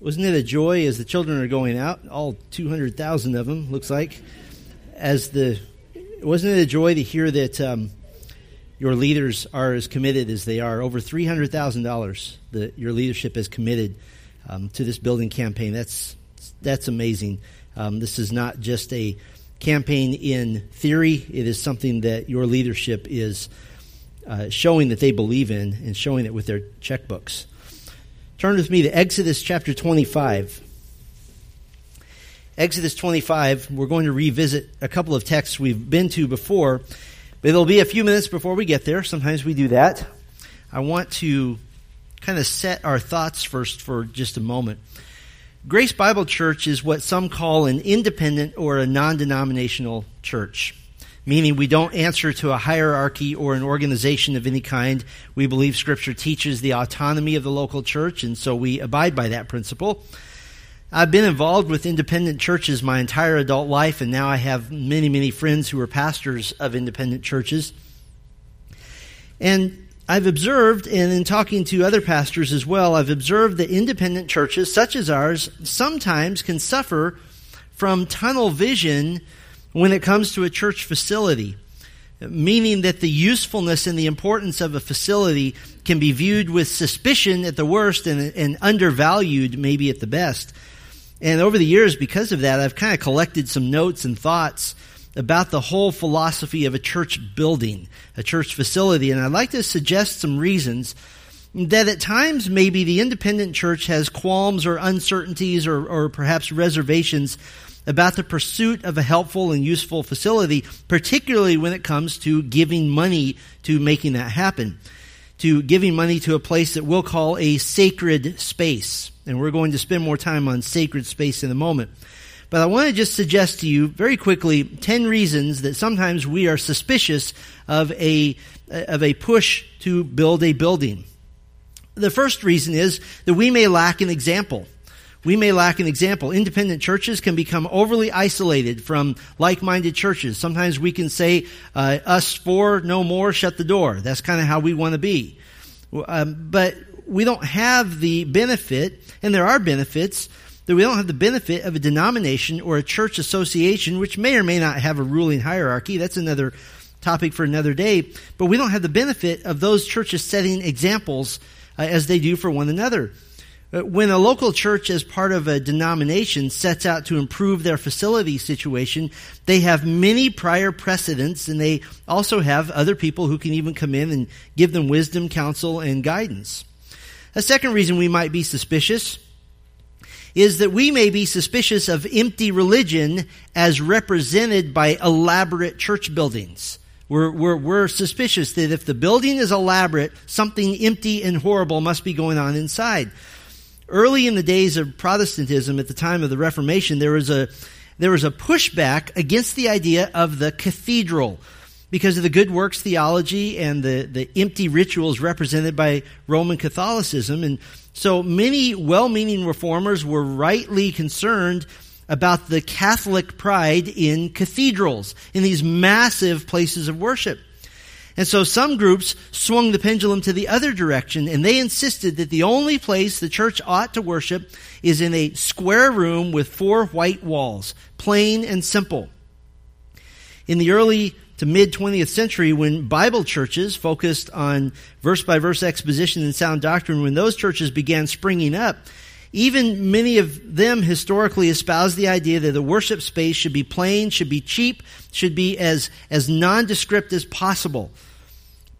Wasn't it a joy as the children are going out, all 200,000 of them, looks like, as the, wasn't it a joy to hear that um, your leaders are as committed as they are? Over $300,000 that your leadership has committed um, to this building campaign. That's, that's amazing. Um, this is not just a campaign in theory, it is something that your leadership is uh, showing that they believe in and showing it with their checkbooks. Turn with me to Exodus chapter 25. Exodus 25, we're going to revisit a couple of texts we've been to before, but it'll be a few minutes before we get there. Sometimes we do that. I want to kind of set our thoughts first for just a moment. Grace Bible Church is what some call an independent or a non denominational church meaning we don't answer to a hierarchy or an organization of any kind. We believe Scripture teaches the autonomy of the local church, and so we abide by that principle. I've been involved with independent churches my entire adult life, and now I have many, many friends who are pastors of independent churches. And I've observed, and in talking to other pastors as well, I've observed that independent churches, such as ours, sometimes can suffer from tunnel vision when it comes to a church facility, meaning that the usefulness and the importance of a facility can be viewed with suspicion at the worst and, and undervalued maybe at the best. And over the years, because of that, I've kind of collected some notes and thoughts about the whole philosophy of a church building, a church facility. And I'd like to suggest some reasons that at times maybe the independent church has qualms or uncertainties or, or perhaps reservations about the pursuit of a helpful and useful facility, particularly when it comes to giving money to making that happen, to giving money to a place that we'll call a sacred space. And we're going to spend more time on sacred space in a moment. But I want to just suggest to you very quickly 10 reasons that sometimes we are suspicious of a, of a push to build a building. The first reason is that we may lack an example we may lack an example. Independent churches can become overly isolated from like-minded churches. Sometimes we can say, uh, us four, no more, shut the door. That's kind of how we want to be. Um, but we don't have the benefit, and there are benefits, that we don't have the benefit of a denomination or a church association, which may or may not have a ruling hierarchy. That's another topic for another day. But we don't have the benefit of those churches setting examples uh, as they do for one another. Uh, when a local church, as part of a denomination, sets out to improve their facility situation, they have many prior precedents and they also have other people who can even come in and give them wisdom, counsel, and guidance. A second reason we might be suspicious is that we may be suspicious of empty religion as represented by elaborate church buildings. We're, we're, we're suspicious that if the building is elaborate, something empty and horrible must be going on inside. Early in the days of Protestantism, at the time of the Reformation, there was a, there was a pushback against the idea of the cathedral because of the good works theology and the, the empty rituals represented by Roman Catholicism. And so many well meaning reformers were rightly concerned about the Catholic pride in cathedrals, in these massive places of worship. And so some groups swung the pendulum to the other direction and they insisted that the only place the church ought to worship is in a square room with four white walls, plain and simple. In the early to mid 20th century, when Bible churches focused on verse by verse exposition and sound doctrine, when those churches began springing up, even many of them historically espoused the idea that the worship space should be plain, should be cheap, should be as, as nondescript as possible.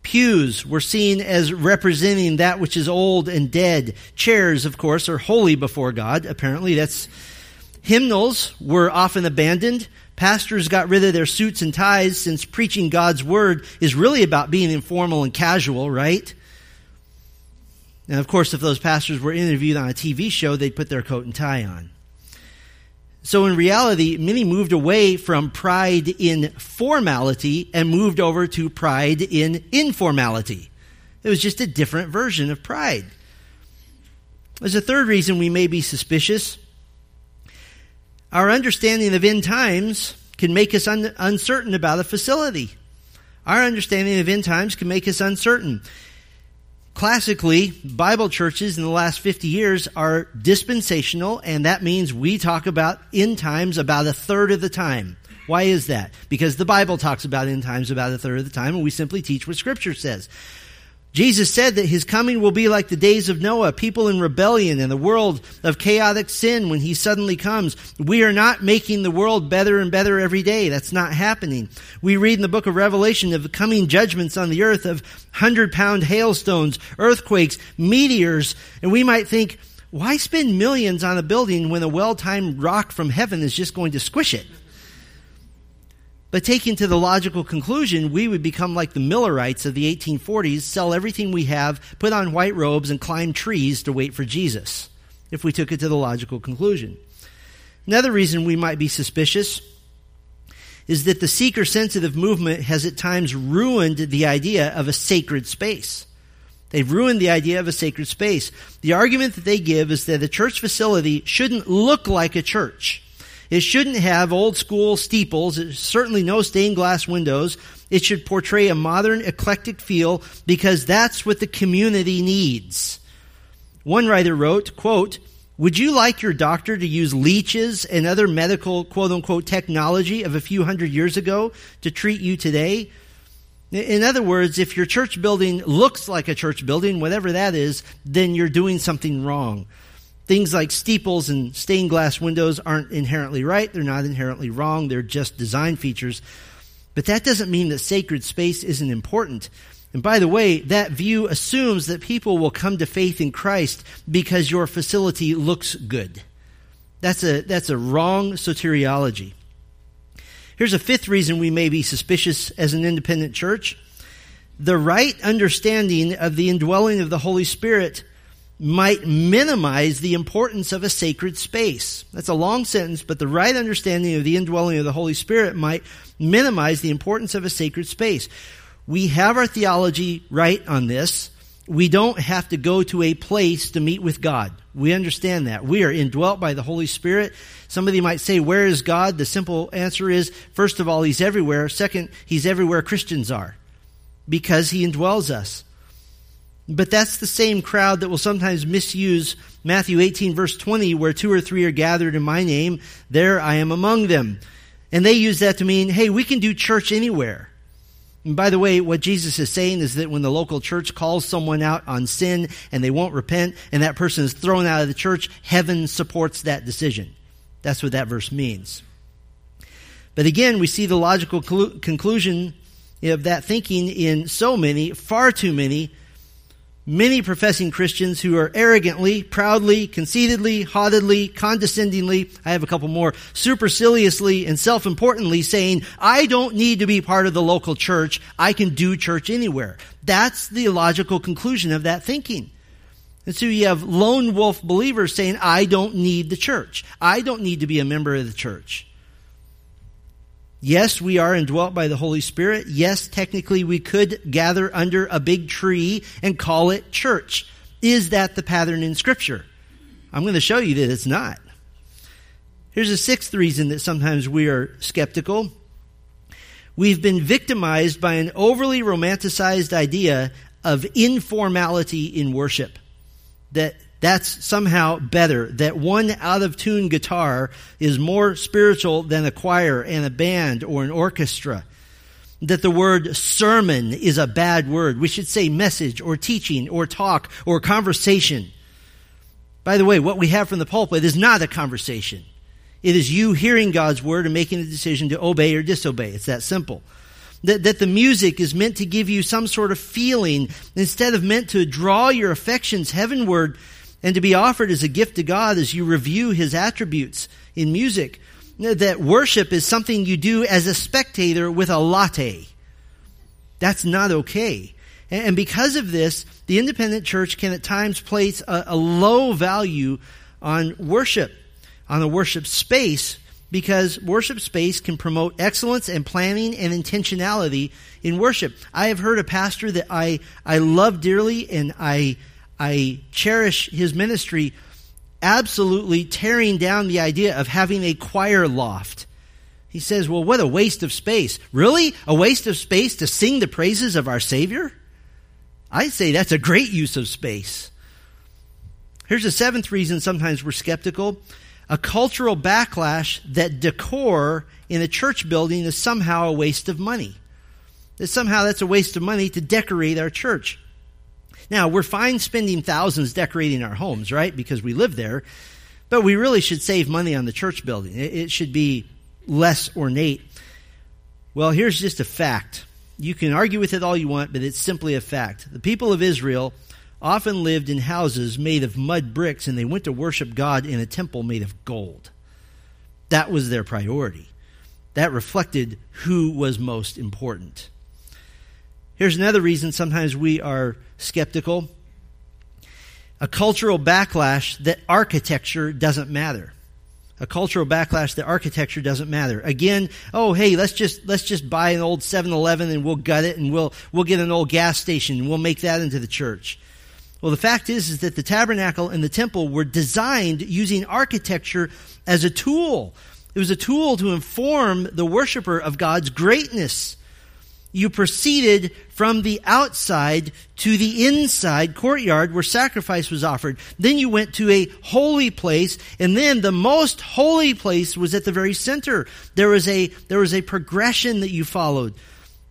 Pews were seen as representing that which is old and dead. Chairs, of course, are holy before God. Apparently, that's hymnals were often abandoned. Pastors got rid of their suits and ties since preaching God's word is really about being informal and casual, right? And of course, if those pastors were interviewed on a TV show, they'd put their coat and tie on. So in reality, many moved away from pride in formality and moved over to pride in informality. It was just a different version of pride. There's a third reason we may be suspicious. Our understanding of end times can make us un- uncertain about a facility. Our understanding of end times can make us uncertain. Classically, Bible churches in the last 50 years are dispensational, and that means we talk about end times about a third of the time. Why is that? Because the Bible talks about end times about a third of the time, and we simply teach what Scripture says. Jesus said that his coming will be like the days of Noah, people in rebellion and the world of chaotic sin when he suddenly comes. We are not making the world better and better every day. That's not happening. We read in the book of Revelation of the coming judgments on the earth of hundred pound hailstones, earthquakes, meteors, and we might think, why spend millions on a building when a well-timed rock from heaven is just going to squish it? But taken to the logical conclusion, we would become like the Millerites of the 1840s, sell everything we have, put on white robes, and climb trees to wait for Jesus, if we took it to the logical conclusion. Another reason we might be suspicious is that the seeker sensitive movement has at times ruined the idea of a sacred space. They've ruined the idea of a sacred space. The argument that they give is that a church facility shouldn't look like a church. It shouldn't have old school steeples, certainly no stained glass windows. It should portray a modern, eclectic feel because that's what the community needs. One writer wrote, quote, would you like your doctor to use leeches and other medical quote unquote technology of a few hundred years ago to treat you today? In other words, if your church building looks like a church building, whatever that is, then you're doing something wrong. Things like steeples and stained glass windows aren't inherently right. They're not inherently wrong. They're just design features. But that doesn't mean that sacred space isn't important. And by the way, that view assumes that people will come to faith in Christ because your facility looks good. That's a, that's a wrong soteriology. Here's a fifth reason we may be suspicious as an independent church. The right understanding of the indwelling of the Holy Spirit might minimize the importance of a sacred space. That's a long sentence, but the right understanding of the indwelling of the Holy Spirit might minimize the importance of a sacred space. We have our theology right on this. We don't have to go to a place to meet with God. We understand that. We are indwelt by the Holy Spirit. Somebody might say, where is God? The simple answer is, first of all, He's everywhere. Second, He's everywhere Christians are. Because He indwells us. But that's the same crowd that will sometimes misuse Matthew 18 verse 20 where two or three are gathered in my name, there I am among them. And they use that to mean, hey, we can do church anywhere. And by the way, what Jesus is saying is that when the local church calls someone out on sin and they won't repent and that person is thrown out of the church, heaven supports that decision. That's what that verse means. But again, we see the logical conclusion of that thinking in so many, far too many many professing Christians who are arrogantly, proudly, conceitedly, haughtily, condescendingly, I have a couple more, superciliously and self-importantly saying, I don't need to be part of the local church. I can do church anywhere. That's the logical conclusion of that thinking. And so you have lone wolf believers saying, I don't need the church. I don't need to be a member of the church. Yes, we are indwelt by the Holy Spirit. Yes, technically we could gather under a big tree and call it church. Is that the pattern in Scripture? I'm going to show you that it's not. Here's a sixth reason that sometimes we are skeptical. We've been victimized by an overly romanticized idea of informality in worship. That that's somehow better. That one out of tune guitar is more spiritual than a choir and a band or an orchestra. That the word sermon is a bad word. We should say message or teaching or talk or conversation. By the way, what we have from the pulpit is not a conversation. It is you hearing God's word and making a decision to obey or disobey. It's that simple. That, that the music is meant to give you some sort of feeling instead of meant to draw your affections heavenward and to be offered as a gift to God as you review his attributes in music. That worship is something you do as a spectator with a latte. That's not okay. And because of this, the independent church can at times place a, a low value on worship, on a worship space, because worship space can promote excellence and planning and intentionality in worship. I have heard a pastor that I, I love dearly and I I cherish his ministry absolutely tearing down the idea of having a choir loft. He says, well, what a waste of space. Really? A waste of space to sing the praises of our Savior? I say that's a great use of space. Here's a seventh reason sometimes we're skeptical a cultural backlash that decor in a church building is somehow a waste of money. That somehow that's a waste of money to decorate our church. Now, we're fine spending thousands decorating our homes, right? Because we live there. But we really should save money on the church building. It should be less ornate. Well, here's just a fact. You can argue with it all you want, but it's simply a fact. The people of Israel often lived in houses made of mud bricks, and they went to worship God in a temple made of gold. That was their priority. That reflected who was most important. Here's another reason sometimes we are skeptical a cultural backlash that architecture doesn't matter a cultural backlash that architecture doesn't matter. Again, oh hey, let's just let's just buy an old 7-Eleven and we'll gut it and we'll we'll get an old gas station and we'll make that into the church. Well, the fact is is that the tabernacle and the temple were designed using architecture as a tool. It was a tool to inform the worshiper of God's greatness you proceeded from the outside to the inside courtyard where sacrifice was offered. Then you went to a holy place, and then the most holy place was at the very center. There was a, there was a progression that you followed.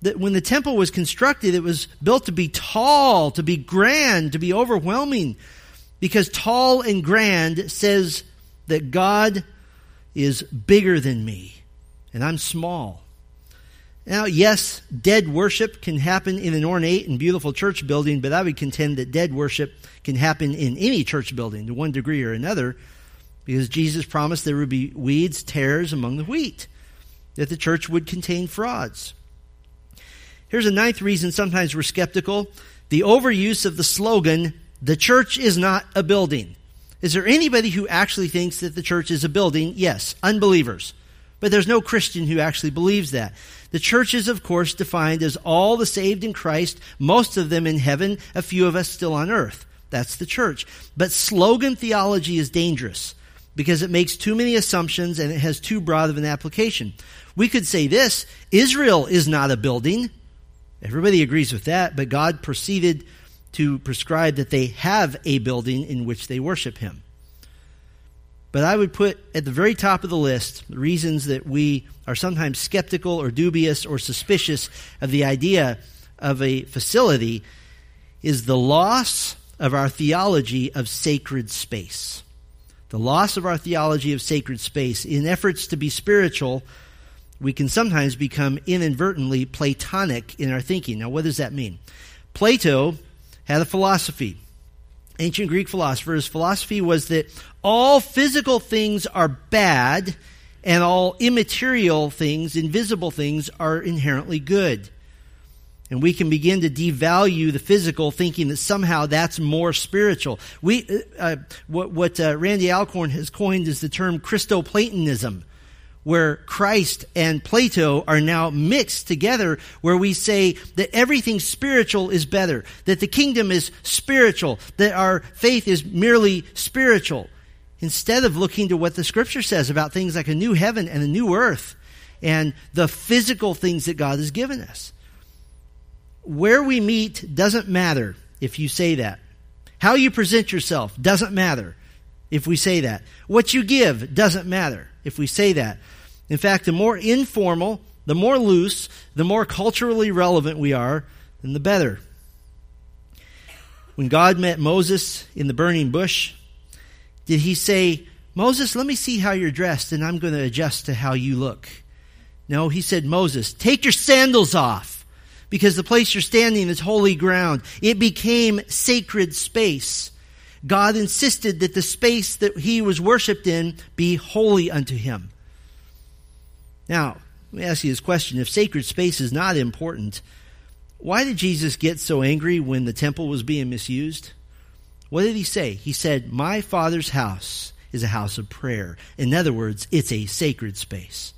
That when the temple was constructed, it was built to be tall, to be grand, to be overwhelming. Because tall and grand says that God is bigger than me, and I'm small. Now, yes, dead worship can happen in an ornate and beautiful church building, but I would contend that dead worship can happen in any church building to one degree or another, because Jesus promised there would be weeds, tares among the wheat, that the church would contain frauds. Here's a ninth reason sometimes we're skeptical the overuse of the slogan, the church is not a building. Is there anybody who actually thinks that the church is a building? Yes, unbelievers. But there's no Christian who actually believes that. The church is, of course, defined as all the saved in Christ, most of them in heaven, a few of us still on earth. That's the church. But slogan theology is dangerous because it makes too many assumptions and it has too broad of an application. We could say this Israel is not a building. Everybody agrees with that, but God proceeded to prescribe that they have a building in which they worship Him. But I would put at the very top of the list the reasons that we are sometimes skeptical or dubious or suspicious of the idea of a facility is the loss of our theology of sacred space. The loss of our theology of sacred space. In efforts to be spiritual, we can sometimes become inadvertently Platonic in our thinking. Now, what does that mean? Plato had a philosophy ancient Greek philosophers, philosophy was that all physical things are bad and all immaterial things, invisible things, are inherently good. And we can begin to devalue the physical, thinking that somehow that's more spiritual. We, uh, uh what, what uh, Randy Alcorn has coined is the term Christoplatonism where Christ and Plato are now mixed together, where we say that everything spiritual is better, that the kingdom is spiritual, that our faith is merely spiritual, instead of looking to what the scripture says about things like a new heaven and a new earth and the physical things that God has given us. Where we meet doesn't matter if you say that. How you present yourself doesn't matter if we say that. What you give doesn't matter if we say that. In fact, the more informal, the more loose, the more culturally relevant we are, then the better. When God met Moses in the burning bush, did he say, Moses, let me see how you're dressed and I'm going to adjust to how you look? No, he said, Moses, take your sandals off because the place you're standing is holy ground. It became sacred space. God insisted that the space that he was worshiped in be holy unto him. Now, let me ask you this question. If sacred space is not important, why did Jesus get so angry when the temple was being misused? What did he say? He said, My Father's house is a house of prayer. In other words, it's a sacred space.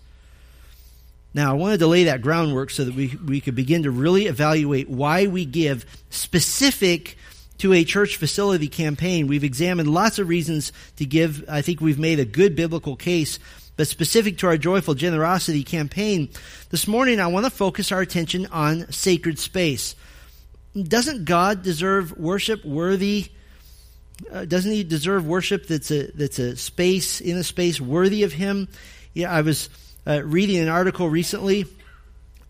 Now, I wanted to lay that groundwork so that we, we could begin to really evaluate why we give specific to a church facility campaign. We've examined lots of reasons to give. I think we've made a good biblical case, but specific to our joyful generosity campaign, this morning I want to focus our attention on sacred space. doesn't God deserve worship worthy? Uh, doesn't he deserve worship that's a that's a space in a space worthy of him? Yeah, I was uh, reading an article recently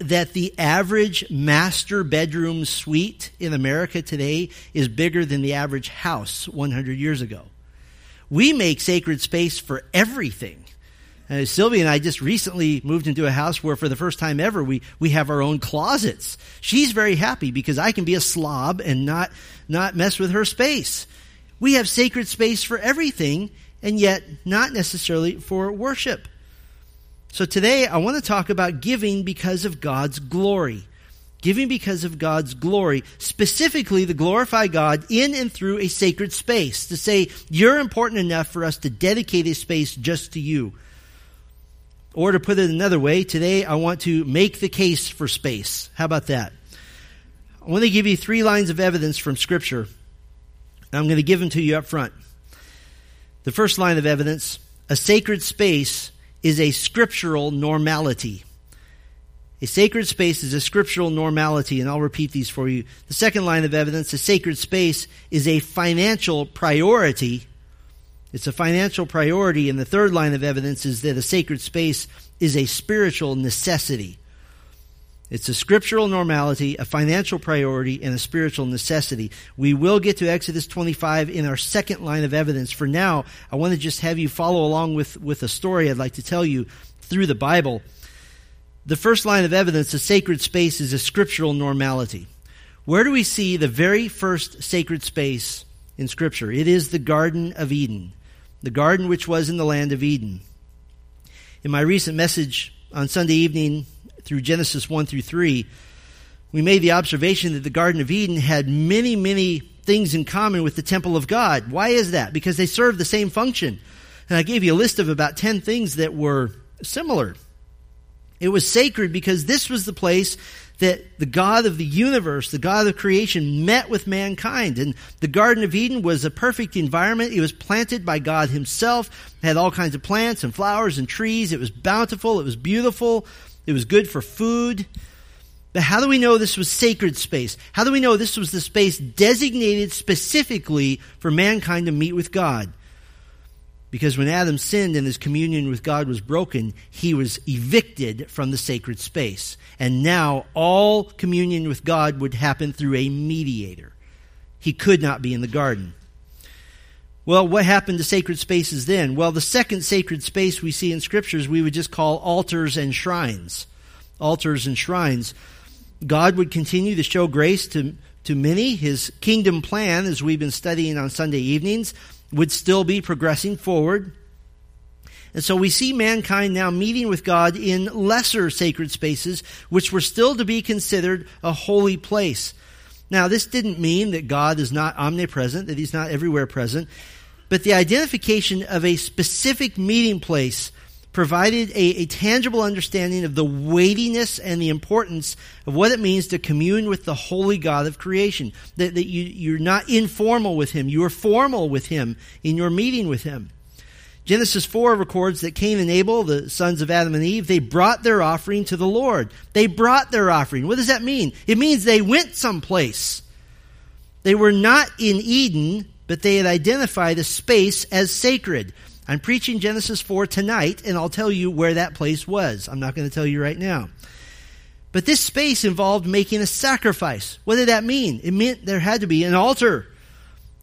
that the average master bedroom suite in America today is bigger than the average house 100 years ago. We make sacred space for everything. Uh, Sylvia and I just recently moved into a house where for the first time ever we, we have our own closets. She's very happy because I can be a slob and not, not mess with her space. We have sacred space for everything and yet not necessarily for worship. So today I want to talk about giving because of God's glory. Giving because of God's glory, specifically to glorify God in and through a sacred space. To say, you're important enough for us to dedicate a space just to you. Or to put it another way, today I want to make the case for space. How about that? I want to give you three lines of evidence from Scripture. I'm going to give them to you up front. The first line of evidence a sacred space is a scriptural normality. A sacred space is a scriptural normality, and I'll repeat these for you. The second line of evidence, a sacred space is a financial priority. It's a financial priority, and the third line of evidence is that a sacred space is a spiritual necessity. It's a scriptural normality, a financial priority, and a spiritual necessity. We will get to Exodus 25 in our second line of evidence. For now, I want to just have you follow along with, with a story I'd like to tell you through the Bible. The first line of evidence, a sacred space, is a scriptural normality. Where do we see the very first sacred space in Scripture? It is the Garden of Eden, the garden which was in the land of Eden. In my recent message on Sunday evening, through Genesis 1 through 3, we made the observation that the Garden of Eden had many, many things in common with the temple of God. Why is that? Because they serve the same function. And I gave you a list of about 10 things that were similar. It was sacred because this was the place that the God of the universe, the God of creation, met with mankind. And the Garden of Eden was a perfect environment. It was planted by God Himself, it had all kinds of plants and flowers and trees. It was bountiful, it was beautiful. It was good for food. But how do we know this was sacred space? How do we know this was the space designated specifically for mankind to meet with God? Because when Adam sinned and his communion with God was broken, he was evicted from the sacred space. And now all communion with God would happen through a mediator. He could not be in the garden. Well, what happened to sacred spaces then? Well, the second sacred space we see in scriptures we would just call altars and shrines. Altars and shrines. God would continue to show grace to, to many. His kingdom plan, as we've been studying on Sunday evenings, would still be progressing forward. And so we see mankind now meeting with God in lesser sacred spaces, which were still to be considered a holy place. Now, this didn't mean that God is not omnipresent, that He's not everywhere present, but the identification of a specific meeting place provided a, a, tangible understanding of the weightiness and the importance of what it means to commune with the holy God of creation. That, that you, you're not informal with Him, you are formal with Him in your meeting with Him. Genesis 4 records that Cain and Abel, the sons of Adam and Eve, they brought their offering to the Lord. They brought their offering. What does that mean? It means they went someplace. They were not in Eden, but they had identified a space as sacred. I'm preaching Genesis 4 tonight, and I'll tell you where that place was. I'm not going to tell you right now. But this space involved making a sacrifice. What did that mean? It meant there had to be an altar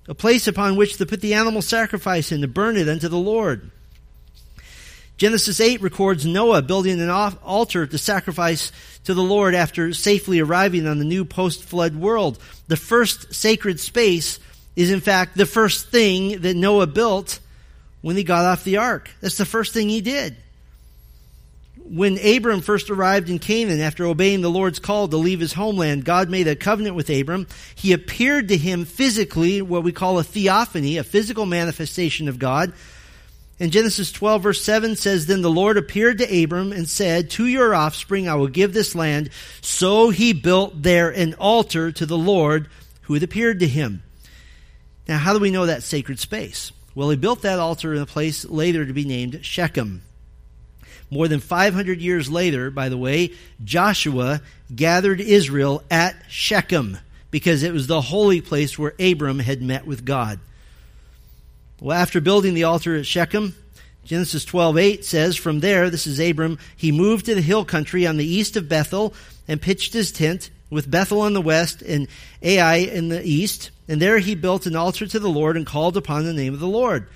a place upon which to put the animal sacrifice and to burn it unto the Lord. Genesis 8 records Noah building an altar to sacrifice to the Lord after safely arriving on the new post flood world. The first sacred space is, in fact, the first thing that Noah built when he got off the ark. That's the first thing he did when Abram first arrived in Canaan after obeying the Lord's call to leave his homeland, God made a covenant with Abram. He appeared to him physically, what we call a theophany, a physical manifestation of God. And Genesis 12 verse 7 says, Then the Lord appeared to Abram and said, To your offspring I will give this land. So he built there an altar to the Lord who had appeared to him. Now, how do we know that sacred space? Well, he built that altar in a place later to be named Shechem. More than 500 years later, by the way, Joshua gathered Israel at Shechem. because it was the holy place where Abram had met with God. Well, after building the altar at Shechem, Genesis 12:8 says, "From there, this is Abram, he moved to the hill country on the east of Bethel and pitched his tent with Bethel on the west and Ai in the east, and there he built an altar to the Lord and called upon the name of the Lord."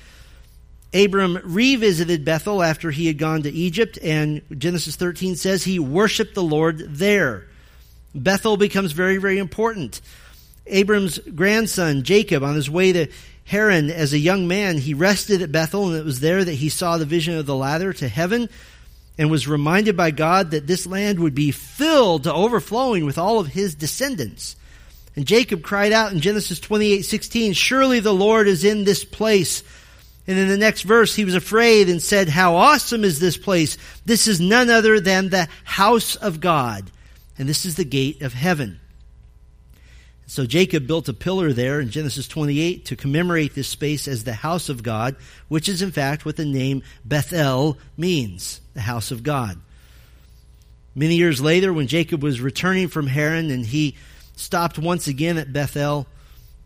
Abram revisited Bethel after he had gone to Egypt, and Genesis 13 says he worshiped the Lord there. Bethel becomes very, very important. Abram's grandson, Jacob, on his way to Haran as a young man, he rested at Bethel, and it was there that he saw the vision of the ladder to heaven and was reminded by God that this land would be filled to overflowing with all of his descendants. And Jacob cried out in Genesis 28:16, "Surely the Lord is in this place." And in the next verse, he was afraid and said, How awesome is this place! This is none other than the house of God, and this is the gate of heaven. So Jacob built a pillar there in Genesis 28 to commemorate this space as the house of God, which is in fact what the name Bethel means, the house of God. Many years later, when Jacob was returning from Haran and he stopped once again at Bethel,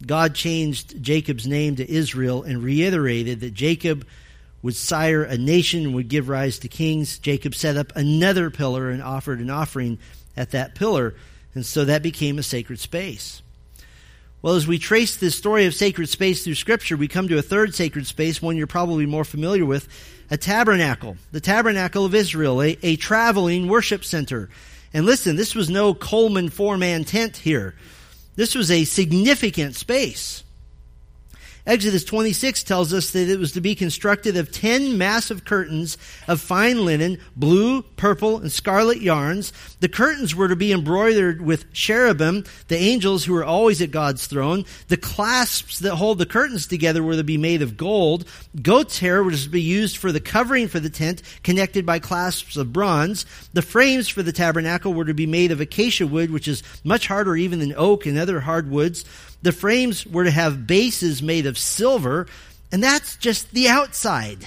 God changed Jacob's name to Israel and reiterated that Jacob would sire a nation and would give rise to kings. Jacob set up another pillar and offered an offering at that pillar, and so that became a sacred space. Well, as we trace this story of sacred space through Scripture, we come to a third sacred space, one you're probably more familiar with a tabernacle, the tabernacle of Israel, a, a traveling worship center. And listen, this was no Coleman four man tent here. This was a significant space. Exodus 26 tells us that it was to be constructed of 10 massive curtains of fine linen, blue, purple, and scarlet yarns. The curtains were to be embroidered with cherubim, the angels who are always at God's throne. The clasps that hold the curtains together were to be made of gold. Goat's hair was to be used for the covering for the tent, connected by clasps of bronze. The frames for the tabernacle were to be made of acacia wood, which is much harder even than oak and other hardwoods. The frames were to have bases made of silver, and that's just the outside.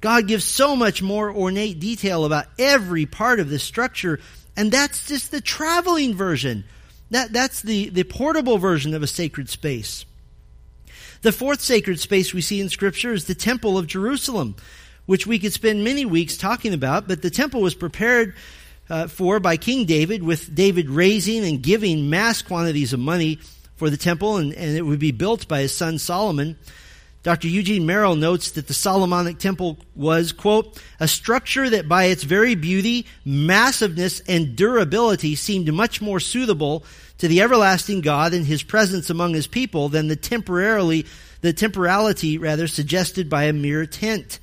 God gives so much more ornate detail about every part of this structure, and that's just the traveling version. That, that's the, the portable version of a sacred space. The fourth sacred space we see in Scripture is the Temple of Jerusalem, which we could spend many weeks talking about, but the temple was prepared uh, for by King David, with David raising and giving mass quantities of money for the temple, and, and it would be built by his son Solomon. Dr. Eugene Merrill notes that the Solomonic temple was, quote, a structure that by its very beauty, massiveness, and durability seemed much more suitable to the everlasting God and his presence among his people than the temporarily, the temporality rather suggested by a mere tent.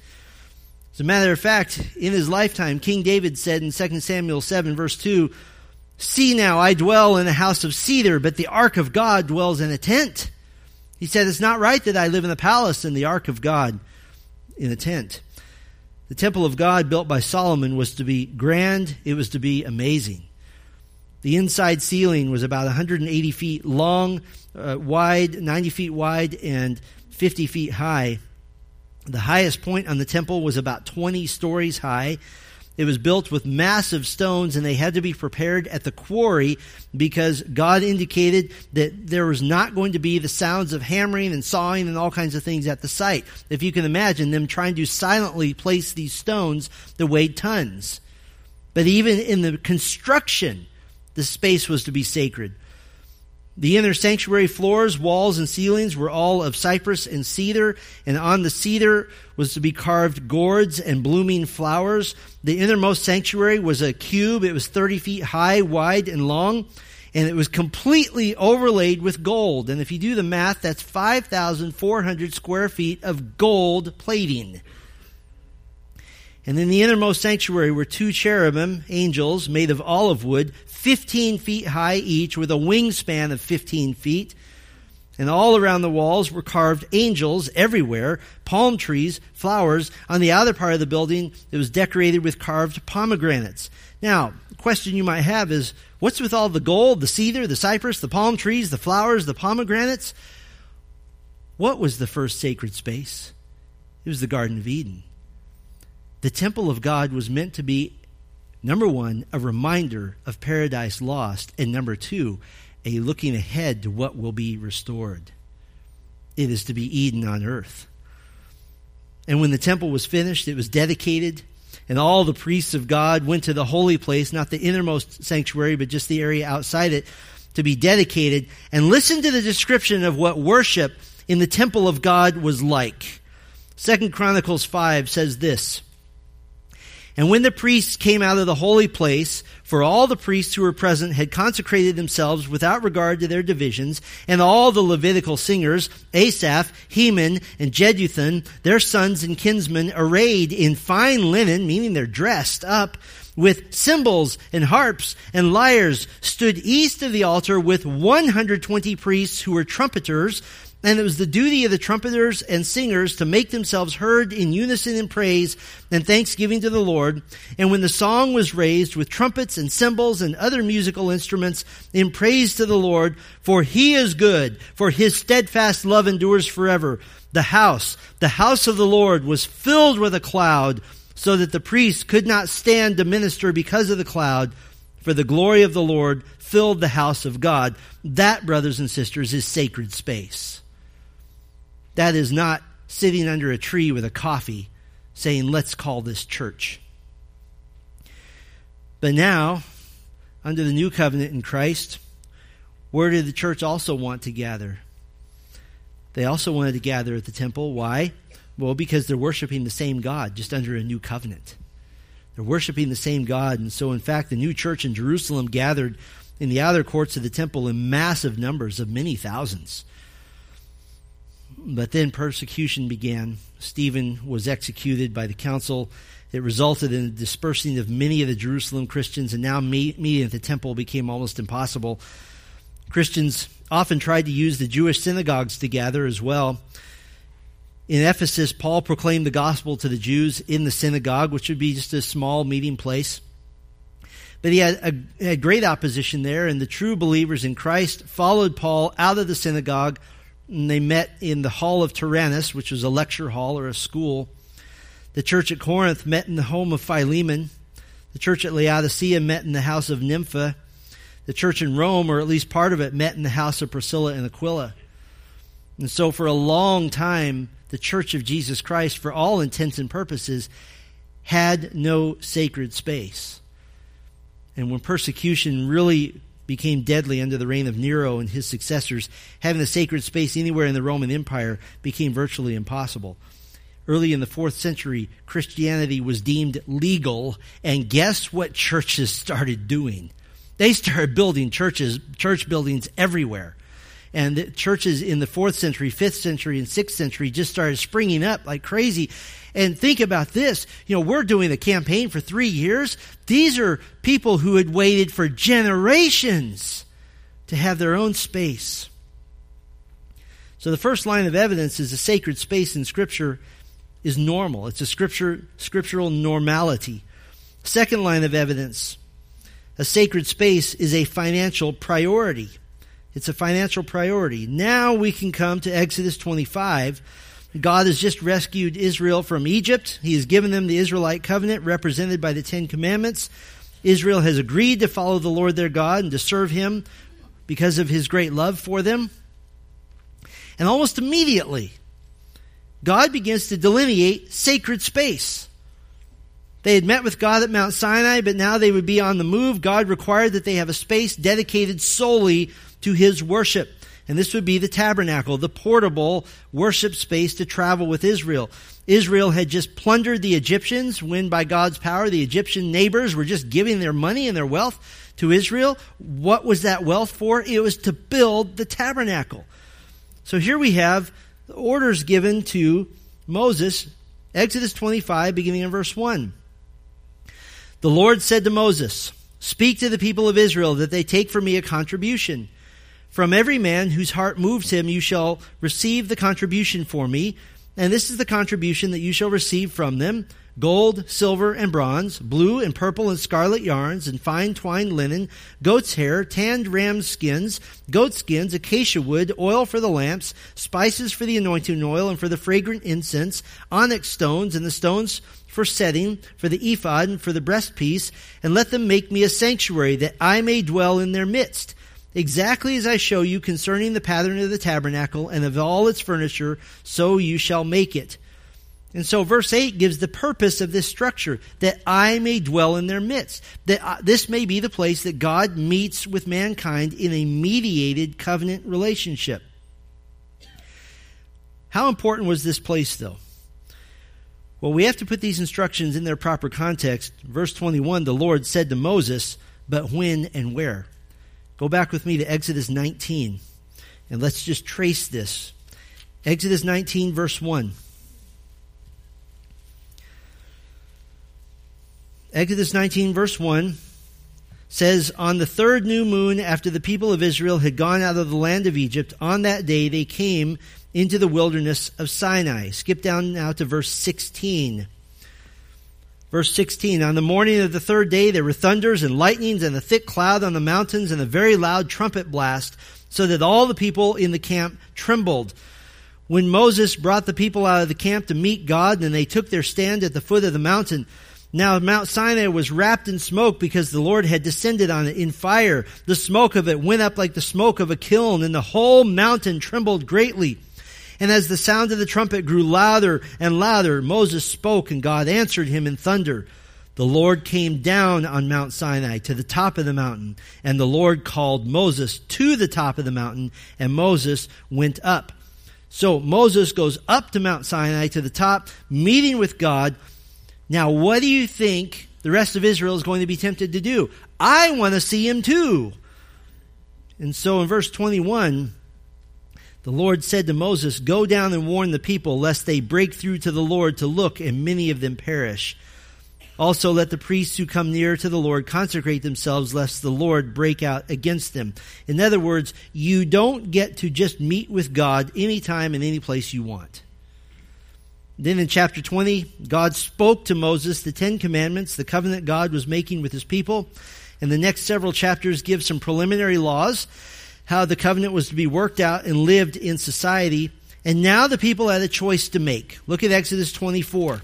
As a matter of fact, in his lifetime, King David said in 2 Samuel 7, verse 2, See now, I dwell in a house of cedar, but the ark of God dwells in a tent. He said, It's not right that I live in a palace and the ark of God in a tent. The temple of God built by Solomon was to be grand, it was to be amazing. The inside ceiling was about 180 feet long, uh, wide, 90 feet wide, and 50 feet high. The highest point on the temple was about 20 stories high. It was built with massive stones and they had to be prepared at the quarry because God indicated that there was not going to be the sounds of hammering and sawing and all kinds of things at the site. If you can imagine them trying to silently place these stones that weighed tons. But even in the construction, the space was to be sacred. The inner sanctuary floors, walls, and ceilings were all of cypress and cedar, and on the cedar was to be carved gourds and blooming flowers. The innermost sanctuary was a cube. It was 30 feet high, wide, and long, and it was completely overlaid with gold. And if you do the math, that's 5,400 square feet of gold plating. And in the innermost sanctuary were two cherubim, angels, made of olive wood, 15 feet high each, with a wingspan of 15 feet. And all around the walls were carved angels everywhere, palm trees, flowers. On the outer part of the building, it was decorated with carved pomegranates. Now, the question you might have is, what's with all the gold, the cedar, the cypress, the palm trees, the flowers, the pomegranates? What was the first sacred space? It was the Garden of Eden. The temple of God was meant to be Number one, a reminder of paradise lost. And number two, a looking ahead to what will be restored. It is to be Eden on earth. And when the temple was finished, it was dedicated, and all the priests of God went to the holy place, not the innermost sanctuary, but just the area outside it, to be dedicated. And listen to the description of what worship in the temple of God was like. Second Chronicles 5 says this. And when the priests came out of the holy place, for all the priests who were present had consecrated themselves without regard to their divisions, and all the Levitical singers, Asaph, Heman, and Jeduthun, their sons and kinsmen, arrayed in fine linen, meaning they're dressed up, with cymbals and harps and lyres, stood east of the altar with 120 priests who were trumpeters, and it was the duty of the trumpeters and singers to make themselves heard in unison in praise and thanksgiving to the Lord. And when the song was raised with trumpets and cymbals and other musical instruments in praise to the Lord, for he is good, for his steadfast love endures forever. The house, the house of the Lord was filled with a cloud so that the priests could not stand to minister because of the cloud, for the glory of the Lord filled the house of God. That, brothers and sisters, is sacred space. That is not sitting under a tree with a coffee saying, let's call this church. But now, under the new covenant in Christ, where did the church also want to gather? They also wanted to gather at the temple. Why? Well, because they're worshiping the same God, just under a new covenant. They're worshiping the same God. And so, in fact, the new church in Jerusalem gathered in the outer courts of the temple in massive numbers of many thousands. But then persecution began. Stephen was executed by the council. It resulted in the dispersing of many of the Jerusalem Christians, and now meeting at the temple became almost impossible. Christians often tried to use the Jewish synagogues to gather as well. In Ephesus, Paul proclaimed the gospel to the Jews in the synagogue, which would be just a small meeting place. But he had, a, had great opposition there, and the true believers in Christ followed Paul out of the synagogue and they met in the hall of Tyrannus, which was a lecture hall or a school. The church at Corinth met in the home of Philemon. The church at Laodicea met in the house of Nympha. The church in Rome, or at least part of it, met in the house of Priscilla and Aquila. And so, for a long time, the church of Jesus Christ, for all intents and purposes, had no sacred space. And when persecution really became deadly under the reign of Nero and his successors, having a sacred space anywhere in the Roman Empire became virtually impossible. Early in the fourth century, Christianity was deemed legal, and guess what churches started doing? They started building churches, church buildings everywhere. And churches in the fourth century, fifth century, and sixth century just started springing up like crazy. And think about this. You know, we're doing a campaign for three years. These are people who had waited for generations to have their own space. So the first line of evidence is a sacred space in Scripture is normal. It's a scripture, scriptural normality. Second line of evidence, a sacred space is a financial priority. It's a financial priority. Now we can come to Exodus 25 God has just rescued Israel from Egypt. He has given them the Israelite covenant represented by the Ten Commandments. Israel has agreed to follow the Lord their God and to serve him because of his great love for them. And almost immediately, God begins to delineate sacred space. They had met with God at Mount Sinai, but now they would be on the move. God required that they have a space dedicated solely to his worship. And this would be the tabernacle, the portable worship space to travel with Israel. Israel had just plundered the Egyptians when, by God's power, the Egyptian neighbors were just giving their money and their wealth to Israel. What was that wealth for? It was to build the tabernacle. So here we have the orders given to Moses, Exodus 25, beginning in verse 1. The Lord said to Moses, Speak to the people of Israel that they take for me a contribution. From every man whose heart moves him, you shall receive the contribution for me. And this is the contribution that you shall receive from them gold, silver, and bronze, blue and purple and scarlet yarns, and fine twined linen, goat's hair, tanned ram skins, goat skins, acacia wood, oil for the lamps, spices for the anointing oil and for the fragrant incense, onyx stones, and the stones for setting, for the ephod, and for the breastpiece, and let them make me a sanctuary, that I may dwell in their midst. Exactly as I show you concerning the pattern of the tabernacle and of all its furniture, so you shall make it. And so verse 8 gives the purpose of this structure, that I may dwell in their midst. That uh, this may be the place that God meets with mankind in a mediated covenant relationship. How important was this place, though? Well, we have to put these instructions in their proper context. Verse 21 the Lord said to Moses, But when and where? Go back with me to Exodus 19, and let's just trace this. Exodus 19, verse 1. Exodus 19, verse 1 says, On the third new moon, after the people of Israel had gone out of the land of Egypt, on that day they came into the wilderness of Sinai. Skip down now to verse 16. Verse 16, on the morning of the third day there were thunders and lightnings and a thick cloud on the mountains and a very loud trumpet blast, so that all the people in the camp trembled. When Moses brought the people out of the camp to meet God, and they took their stand at the foot of the mountain, now Mount Sinai was wrapped in smoke because the Lord had descended on it in fire. The smoke of it went up like the smoke of a kiln, and the whole mountain trembled greatly. And as the sound of the trumpet grew louder and louder, Moses spoke, and God answered him in thunder. The Lord came down on Mount Sinai to the top of the mountain, and the Lord called Moses to the top of the mountain, and Moses went up. So Moses goes up to Mount Sinai to the top, meeting with God. Now, what do you think the rest of Israel is going to be tempted to do? I want to see him too. And so in verse 21, the Lord said to Moses, Go down and warn the people, lest they break through to the Lord to look, and many of them perish. Also, let the priests who come near to the Lord consecrate themselves, lest the Lord break out against them. In other words, you don't get to just meet with God anytime and any place you want. Then in chapter 20, God spoke to Moses the Ten Commandments, the covenant God was making with his people. And the next several chapters give some preliminary laws how the covenant was to be worked out and lived in society. And now the people had a choice to make. Look at Exodus 24.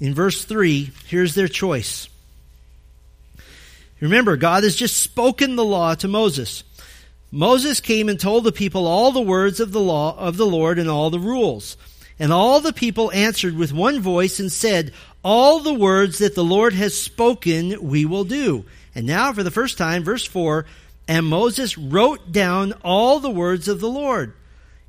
In verse 3, here's their choice. Remember, God has just spoken the law to Moses. Moses came and told the people all the words of the law of the Lord and all the rules. And all the people answered with one voice and said, All the words that the Lord has spoken we will do. And now, for the first time, verse 4 and Moses wrote down all the words of the Lord.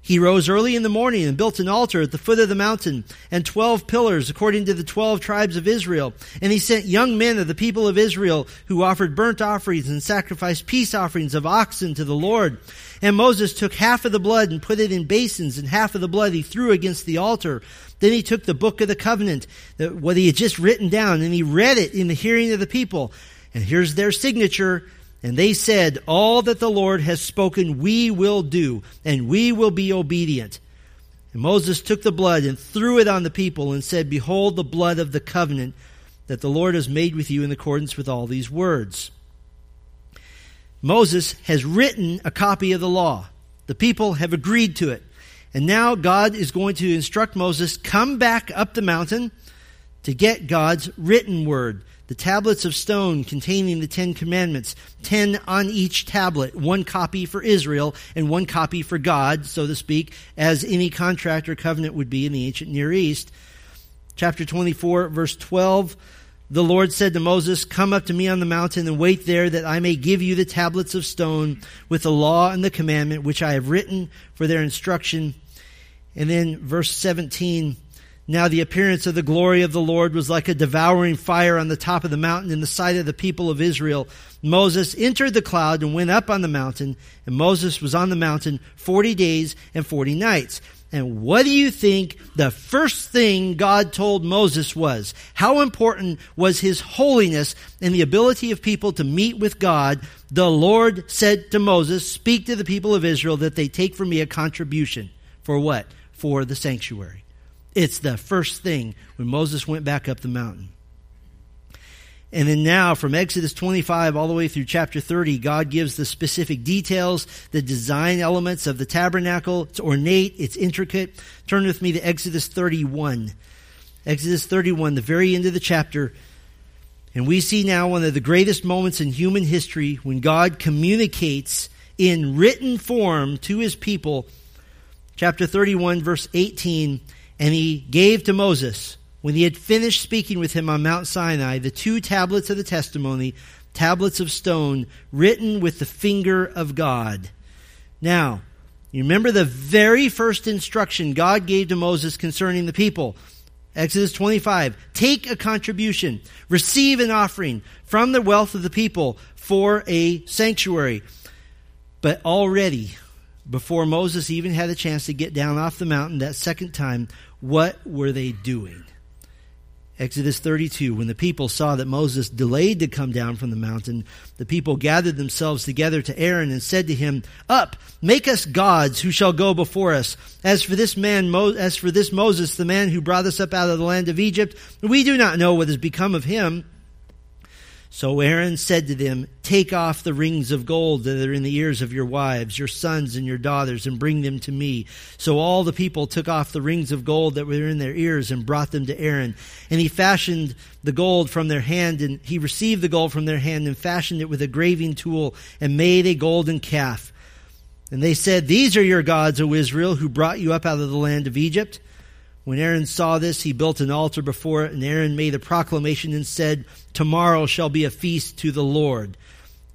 He rose early in the morning and built an altar at the foot of the mountain and twelve pillars according to the twelve tribes of Israel. And he sent young men of the people of Israel who offered burnt offerings and sacrificed peace offerings of oxen to the Lord. And Moses took half of the blood and put it in basins and half of the blood he threw against the altar. Then he took the book of the covenant, that what he had just written down, and he read it in the hearing of the people. And here's their signature and they said, All that the Lord has spoken, we will do, and we will be obedient. And Moses took the blood and threw it on the people and said, Behold the blood of the covenant that the Lord has made with you in accordance with all these words. Moses has written a copy of the law. The people have agreed to it. And now God is going to instruct Moses, come back up the mountain to get God's written word the tablets of stone containing the Ten Commandments, ten on each tablet, one copy for Israel and one copy for God, so to speak, as any contract or covenant would be in the ancient Near East. Chapter 24, verse 12. The Lord said to Moses, Come up to me on the mountain and wait there that I may give you the tablets of stone with the law and the commandment which I have written for their instruction. And then verse 17, now the appearance of the glory of the Lord was like a devouring fire on the top of the mountain in the sight of the people of Israel. Moses entered the cloud and went up on the mountain, and Moses was on the mountain 40 days and 40 nights. And what do you think the first thing God told Moses was? How important was his holiness and the ability of people to meet with God? The Lord said to Moses, Speak to the people of Israel that they take from me a contribution. For what? For the sanctuary. It's the first thing when Moses went back up the mountain. And then now, from Exodus 25 all the way through chapter 30, God gives the specific details, the design elements of the tabernacle. It's ornate, it's intricate. Turn with me to Exodus 31. Exodus 31, the very end of the chapter. And we see now one of the greatest moments in human history when God communicates in written form to his people. Chapter 31, verse 18. And he gave to Moses, when he had finished speaking with him on Mount Sinai, the two tablets of the testimony, tablets of stone, written with the finger of God. Now, you remember the very first instruction God gave to Moses concerning the people. Exodus 25. Take a contribution, receive an offering from the wealth of the people for a sanctuary. But already, before Moses even had a chance to get down off the mountain that second time, what were they doing? Exodus 32, when the people saw that Moses delayed to come down from the mountain, the people gathered themselves together to Aaron and said to him, Up, make us gods who shall go before us. As for this man, as for this Moses, the man who brought us up out of the land of Egypt, we do not know what has become of him. So Aaron said to them, Take off the rings of gold that are in the ears of your wives, your sons, and your daughters, and bring them to me. So all the people took off the rings of gold that were in their ears and brought them to Aaron. And he fashioned the gold from their hand, and he received the gold from their hand and fashioned it with a graving tool and made a golden calf. And they said, These are your gods, O Israel, who brought you up out of the land of Egypt. When Aaron saw this, he built an altar before it, and Aaron made a proclamation and said, Tomorrow shall be a feast to the Lord.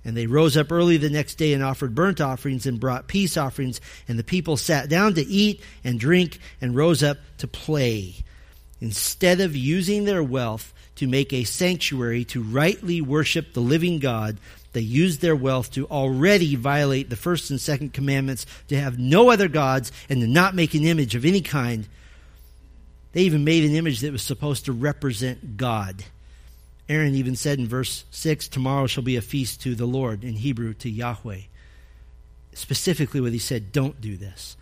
And they rose up early the next day and offered burnt offerings and brought peace offerings, and the people sat down to eat and drink and rose up to play. Instead of using their wealth to make a sanctuary to rightly worship the living God, they used their wealth to already violate the first and second commandments to have no other gods and to not make an image of any kind they even made an image that was supposed to represent God. Aaron even said in verse 6 Tomorrow shall be a feast to the Lord, in Hebrew, to Yahweh. Specifically, what he said, don't do this.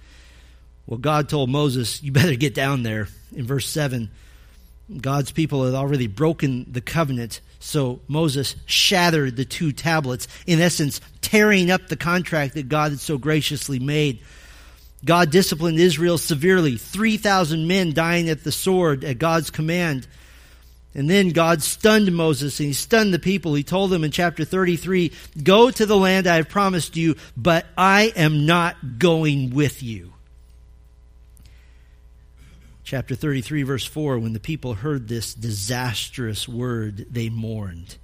Well, God told Moses, You better get down there. In verse 7, God's people had already broken the covenant, so Moses shattered the two tablets, in essence, tearing up the contract that God had so graciously made. God disciplined Israel severely, 3,000 men dying at the sword at God's command. And then God stunned Moses and he stunned the people. He told them in chapter 33, Go to the land I have promised you, but I am not going with you. Chapter 33, verse 4 When the people heard this disastrous word, they mourned.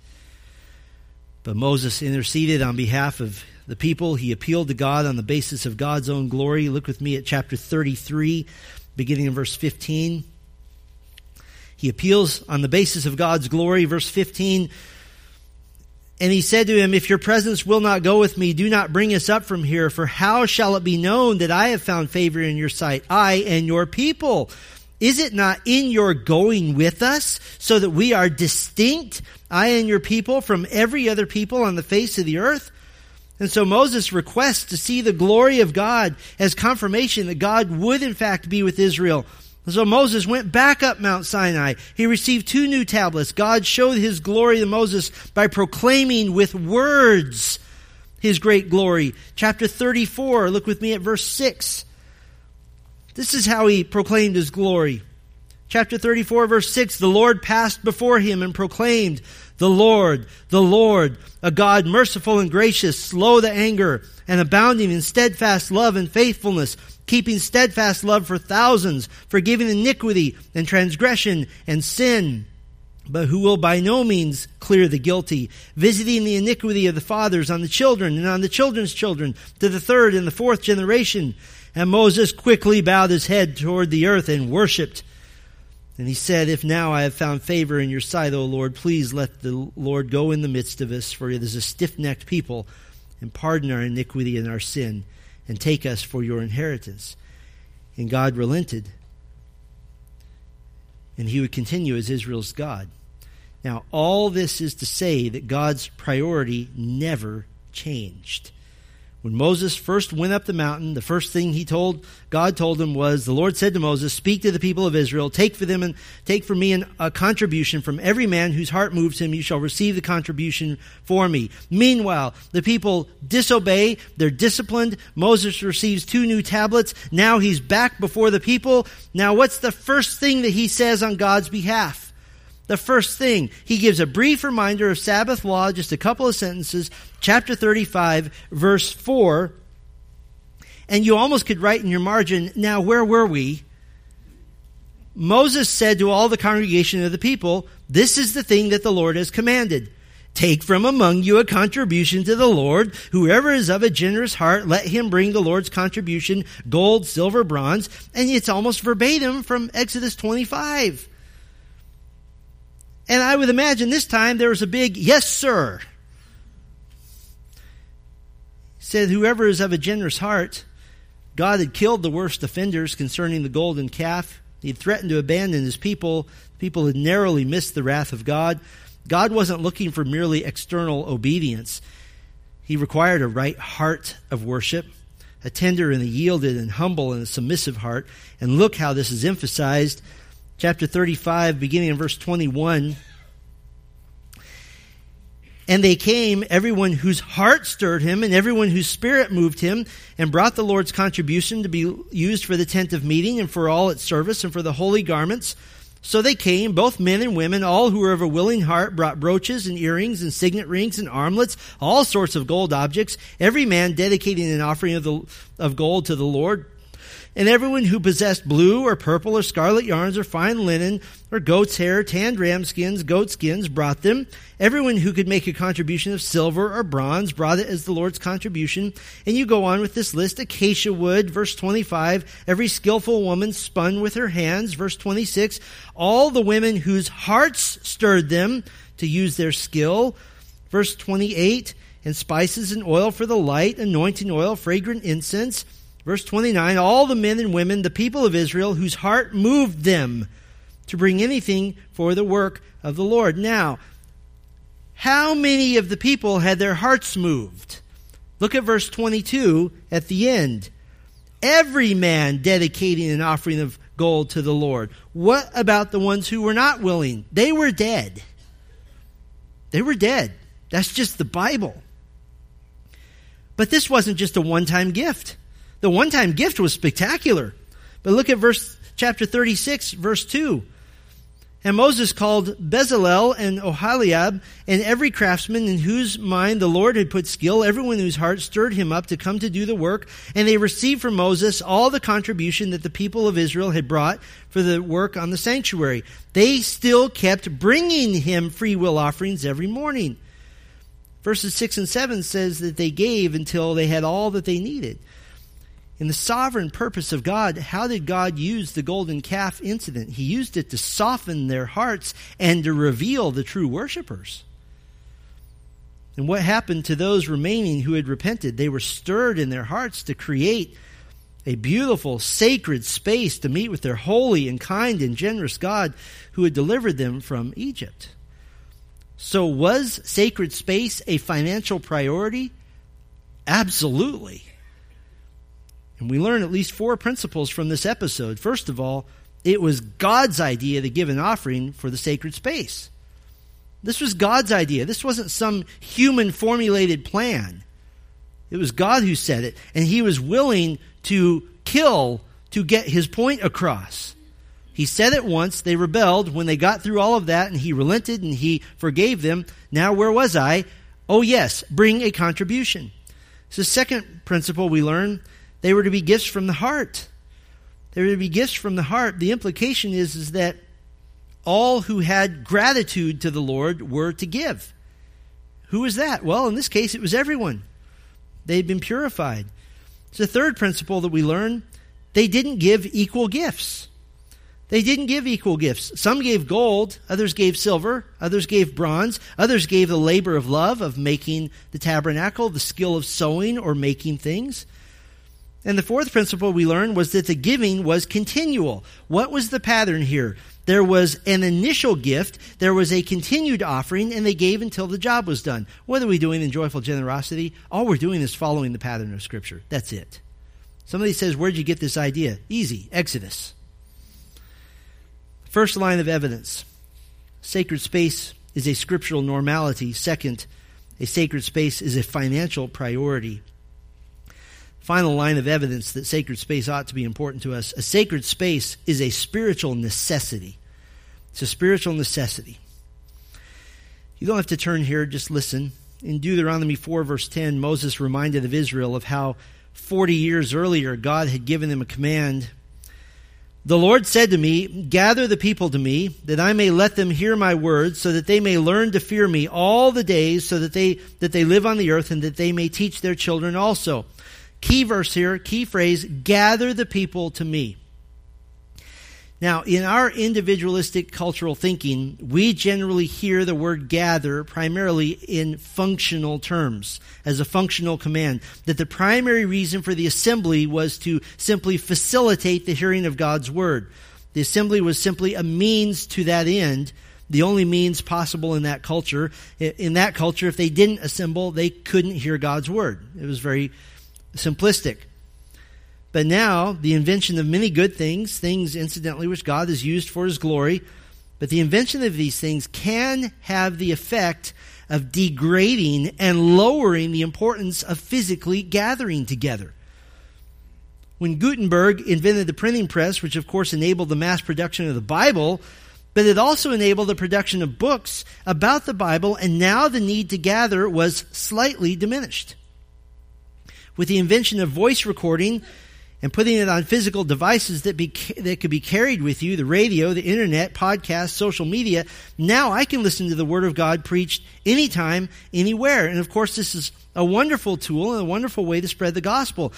But Moses interceded on behalf of the people. He appealed to God on the basis of God's own glory. Look with me at chapter 33, beginning in verse 15. He appeals on the basis of God's glory. Verse 15. And he said to him, If your presence will not go with me, do not bring us up from here, for how shall it be known that I have found favor in your sight, I and your people? Is it not in your going with us, so that we are distinct, I and your people, from every other people on the face of the earth? And so Moses requests to see the glory of God as confirmation that God would in fact be with Israel. So Moses went back up Mount Sinai. He received two new tablets. God showed his glory to Moses by proclaiming with words his great glory. Chapter 34, look with me at verse 6. This is how he proclaimed his glory. Chapter 34, verse 6 The Lord passed before him and proclaimed, the Lord, the Lord, a God merciful and gracious, slow to anger, and abounding in steadfast love and faithfulness, keeping steadfast love for thousands, forgiving iniquity and transgression and sin, but who will by no means clear the guilty, visiting the iniquity of the fathers on the children and on the children's children to the third and the fourth generation. And Moses quickly bowed his head toward the earth and worshipped. And he said, If now I have found favor in your sight, O Lord, please let the Lord go in the midst of us, for it is a stiff necked people, and pardon our iniquity and our sin, and take us for your inheritance. And God relented, and he would continue as Israel's God. Now, all this is to say that God's priority never changed. When Moses first went up the mountain, the first thing he told God told him was, "The Lord said to Moses, Speak to the people of Israel, take for them and take for me an, a contribution from every man whose heart moves him. You shall receive the contribution for me." Meanwhile, the people disobey; they're disciplined. Moses receives two new tablets. Now he's back before the people. Now, what's the first thing that he says on God's behalf? The first thing, he gives a brief reminder of Sabbath law, just a couple of sentences, chapter 35, verse 4. And you almost could write in your margin, now where were we? Moses said to all the congregation of the people, This is the thing that the Lord has commanded. Take from among you a contribution to the Lord. Whoever is of a generous heart, let him bring the Lord's contribution, gold, silver, bronze. And it's almost verbatim from Exodus 25. And I would imagine this time there was a big, yes, sir. Said, whoever is of a generous heart, God had killed the worst offenders concerning the golden calf. He had threatened to abandon his people. People had narrowly missed the wrath of God. God wasn't looking for merely external obedience. He required a right heart of worship, a tender and a yielded and humble and a submissive heart. And look how this is emphasized. Chapter 35, beginning in verse 21. And they came, everyone whose heart stirred him, and everyone whose spirit moved him, and brought the Lord's contribution to be used for the tent of meeting, and for all its service, and for the holy garments so they came, both men and women, all who were of a willing heart, brought brooches and earrings and signet rings and armlets, all sorts of gold objects, every man dedicating an offering of, the, of gold to the Lord. And everyone who possessed blue or purple or scarlet yarns or fine linen or goat's hair, tanned ram skins, goat skins brought them. Everyone who could make a contribution of silver or bronze brought it as the Lord's contribution. And you go on with this list acacia wood, verse 25. Every skillful woman spun with her hands, verse 26. All the women whose hearts stirred them to use their skill, verse 28. And spices and oil for the light, anointing oil, fragrant incense Verse 29 All the men and women, the people of Israel, whose heart moved them to bring anything for the work of the Lord. Now, how many of the people had their hearts moved? Look at verse 22 at the end. Every man dedicating an offering of gold to the Lord. What about the ones who were not willing? They were dead. They were dead. That's just the Bible. But this wasn't just a one time gift. The one time gift was spectacular. But look at verse chapter 36, verse 2. And Moses called Bezalel and Oholiab and every craftsman in whose mind the Lord had put skill, everyone whose heart stirred him up to come to do the work. And they received from Moses all the contribution that the people of Israel had brought for the work on the sanctuary. They still kept bringing him free will offerings every morning. Verses 6 and 7 says that they gave until they had all that they needed. In the sovereign purpose of God, how did God use the golden calf incident? He used it to soften their hearts and to reveal the true worshippers. And what happened to those remaining who had repented? They were stirred in their hearts to create a beautiful, sacred space to meet with their holy and kind and generous God who had delivered them from Egypt. So, was sacred space a financial priority? Absolutely. And we learn at least four principles from this episode. First of all, it was God's idea to give an offering for the sacred space. This was God's idea. This wasn't some human formulated plan. It was God who said it, and he was willing to kill to get his point across. He said it once, they rebelled. When they got through all of that, and he relented and he forgave them, now where was I? Oh, yes, bring a contribution. So, second principle we learn they were to be gifts from the heart. They were to be gifts from the heart. The implication is, is that all who had gratitude to the Lord were to give. Who was that? Well, in this case, it was everyone. They had been purified. It's the third principle that we learn. They didn't give equal gifts. They didn't give equal gifts. Some gave gold, others gave silver, others gave bronze, others gave the labor of love of making the tabernacle, the skill of sewing or making things. And the fourth principle we learned was that the giving was continual. What was the pattern here? There was an initial gift, there was a continued offering, and they gave until the job was done. What are we doing in joyful generosity? All we're doing is following the pattern of Scripture. That's it. Somebody says, Where'd you get this idea? Easy, Exodus. First line of evidence sacred space is a scriptural normality. Second, a sacred space is a financial priority final line of evidence that sacred space ought to be important to us. A sacred space is a spiritual necessity. It's a spiritual necessity. You don't have to turn here, just listen. In Deuteronomy 4, verse 10, Moses reminded of Israel of how 40 years earlier God had given them a command. The Lord said to me, Gather the people to me, that I may let them hear my words, so that they may learn to fear me all the days, so that they, that they live on the earth, and that they may teach their children also. Key verse here, key phrase, gather the people to me. Now, in our individualistic cultural thinking, we generally hear the word gather primarily in functional terms, as a functional command. That the primary reason for the assembly was to simply facilitate the hearing of God's word. The assembly was simply a means to that end, the only means possible in that culture. In that culture, if they didn't assemble, they couldn't hear God's word. It was very simplistic. But now, the invention of many good things, things incidentally which God has used for his glory, but the invention of these things can have the effect of degrading and lowering the importance of physically gathering together. When Gutenberg invented the printing press, which of course enabled the mass production of the Bible, but it also enabled the production of books about the Bible, and now the need to gather was slightly diminished. With the invention of voice recording, and putting it on physical devices that be that could be carried with you, the radio, the internet, podcasts, social media. Now I can listen to the Word of God preached anytime, anywhere. And of course, this is a wonderful tool and a wonderful way to spread the gospel.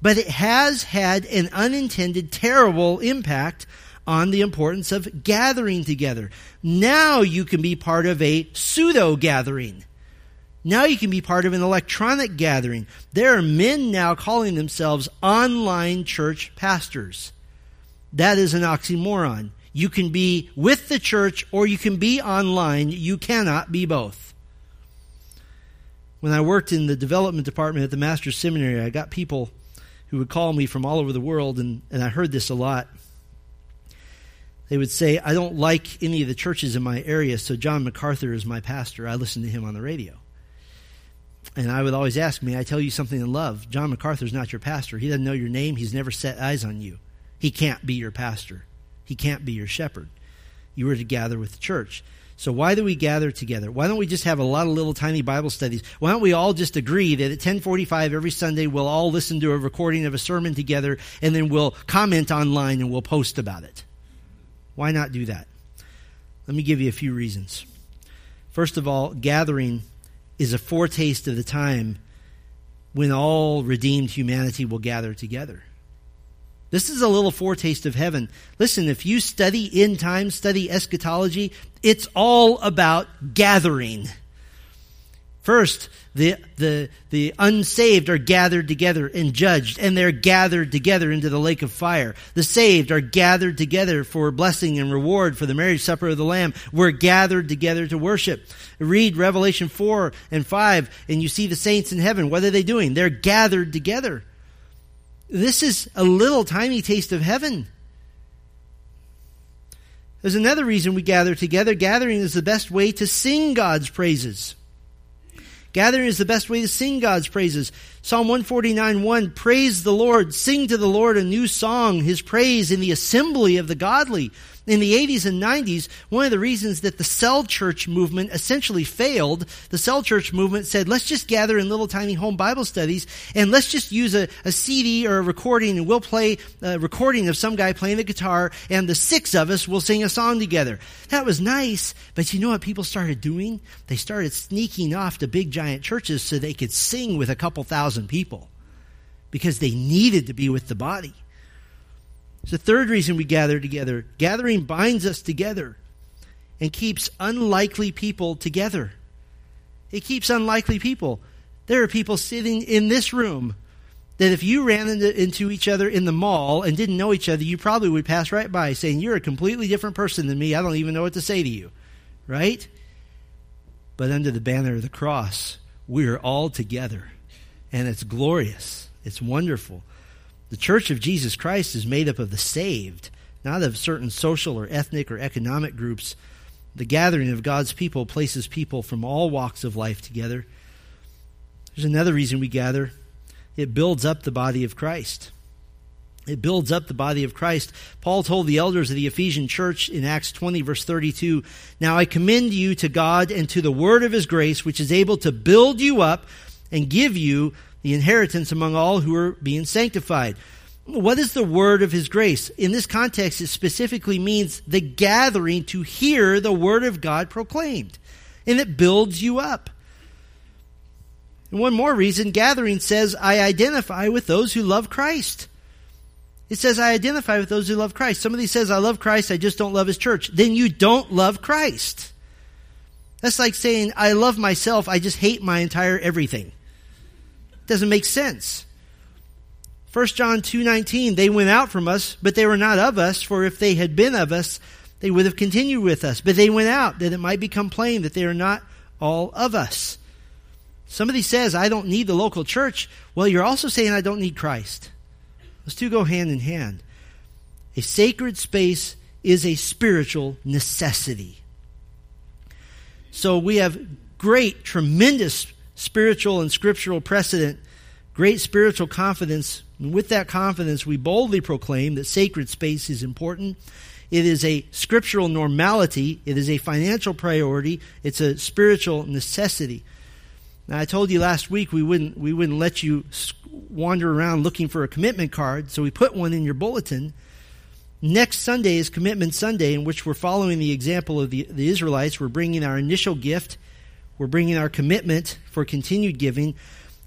But it has had an unintended, terrible impact on the importance of gathering together. Now you can be part of a pseudo gathering. Now you can be part of an electronic gathering. There are men now calling themselves online church pastors. That is an oxymoron. You can be with the church or you can be online. You cannot be both. When I worked in the development department at the Master's Seminary, I got people who would call me from all over the world, and, and I heard this a lot. They would say, I don't like any of the churches in my area, so John MacArthur is my pastor. I listen to him on the radio. And I would always ask, May I tell you something in love? John MacArthur's not your pastor. He doesn't know your name. He's never set eyes on you. He can't be your pastor. He can't be your shepherd. You were to gather with the church. So why do we gather together? Why don't we just have a lot of little tiny Bible studies? Why don't we all just agree that at 1045 every Sunday we'll all listen to a recording of a sermon together and then we'll comment online and we'll post about it? Why not do that? Let me give you a few reasons. First of all, gathering is a foretaste of the time when all redeemed humanity will gather together. This is a little foretaste of heaven. Listen, if you study end time, study eschatology, it's all about gathering. First, the, the, the unsaved are gathered together and judged, and they're gathered together into the lake of fire. The saved are gathered together for blessing and reward for the marriage supper of the Lamb. We're gathered together to worship. Read Revelation 4 and 5, and you see the saints in heaven. What are they doing? They're gathered together. This is a little tiny taste of heaven. There's another reason we gather together. Gathering is the best way to sing God's praises. Gathering is the best way to sing God's praises. Psalm 149 1 Praise the Lord, sing to the Lord a new song, his praise in the assembly of the godly in the 80s and 90s, one of the reasons that the cell church movement essentially failed, the cell church movement said, let's just gather in little tiny home Bible studies and let's just use a, a CD or a recording and we'll play a recording of some guy playing the guitar and the six of us will sing a song together. That was nice, but you know what people started doing? They started sneaking off to big giant churches so they could sing with a couple thousand people because they needed to be with the body. It's the third reason we gather together. Gathering binds us together and keeps unlikely people together. It keeps unlikely people. There are people sitting in this room that if you ran into, into, each other in the mall and didn't know each other, you probably would pass right by saying, You're a completely different person than me. I don't even know what to say to you. Right? But under the banner of the cross, we are all together. And it's glorious. It's wonderful. The church of Jesus Christ is made up of the saved, not of certain social or ethnic or economic groups. The gathering of God's people places people from all walks of life together. There's another reason we gather it builds up the body of Christ. It builds up the body of Christ. Paul told the elders of the Ephesian church in Acts 20 verse 32, Now I commend you to God and to the word of his grace, which is able to build you up and give you the inheritance among all who are being sanctified. What is the word of his grace? In this context, it specifically means the gathering to hear the word of God proclaimed. And it builds you up. And one more reason, gathering says, I identify with those who love Christ. It says, I identify with those who love Christ. Somebody says, I love Christ, I just don't love his church. Then you don't love Christ. That's like saying, I love myself, I just hate my entire everything. Doesn't make sense. 1 John 2:19 They went out from us but they were not of us for if they had been of us they would have continued with us but they went out that it might become plain that they are not all of us. Somebody says I don't need the local church. Well, you're also saying I don't need Christ. Those two go hand in hand. A sacred space is a spiritual necessity. So we have great, tremendous spiritual and scriptural precedent, great spiritual confidence. And with that confidence, we boldly proclaim that sacred space is important. It is a scriptural normality. It is a financial priority. It's a spiritual necessity. Now, I told you last week we wouldn't, we wouldn't let you wander around looking for a commitment card, so we put one in your bulletin. Next Sunday is Commitment Sunday, in which we're following the example of the, the Israelites. We're bringing our initial gift, we're bringing our commitment for continued giving.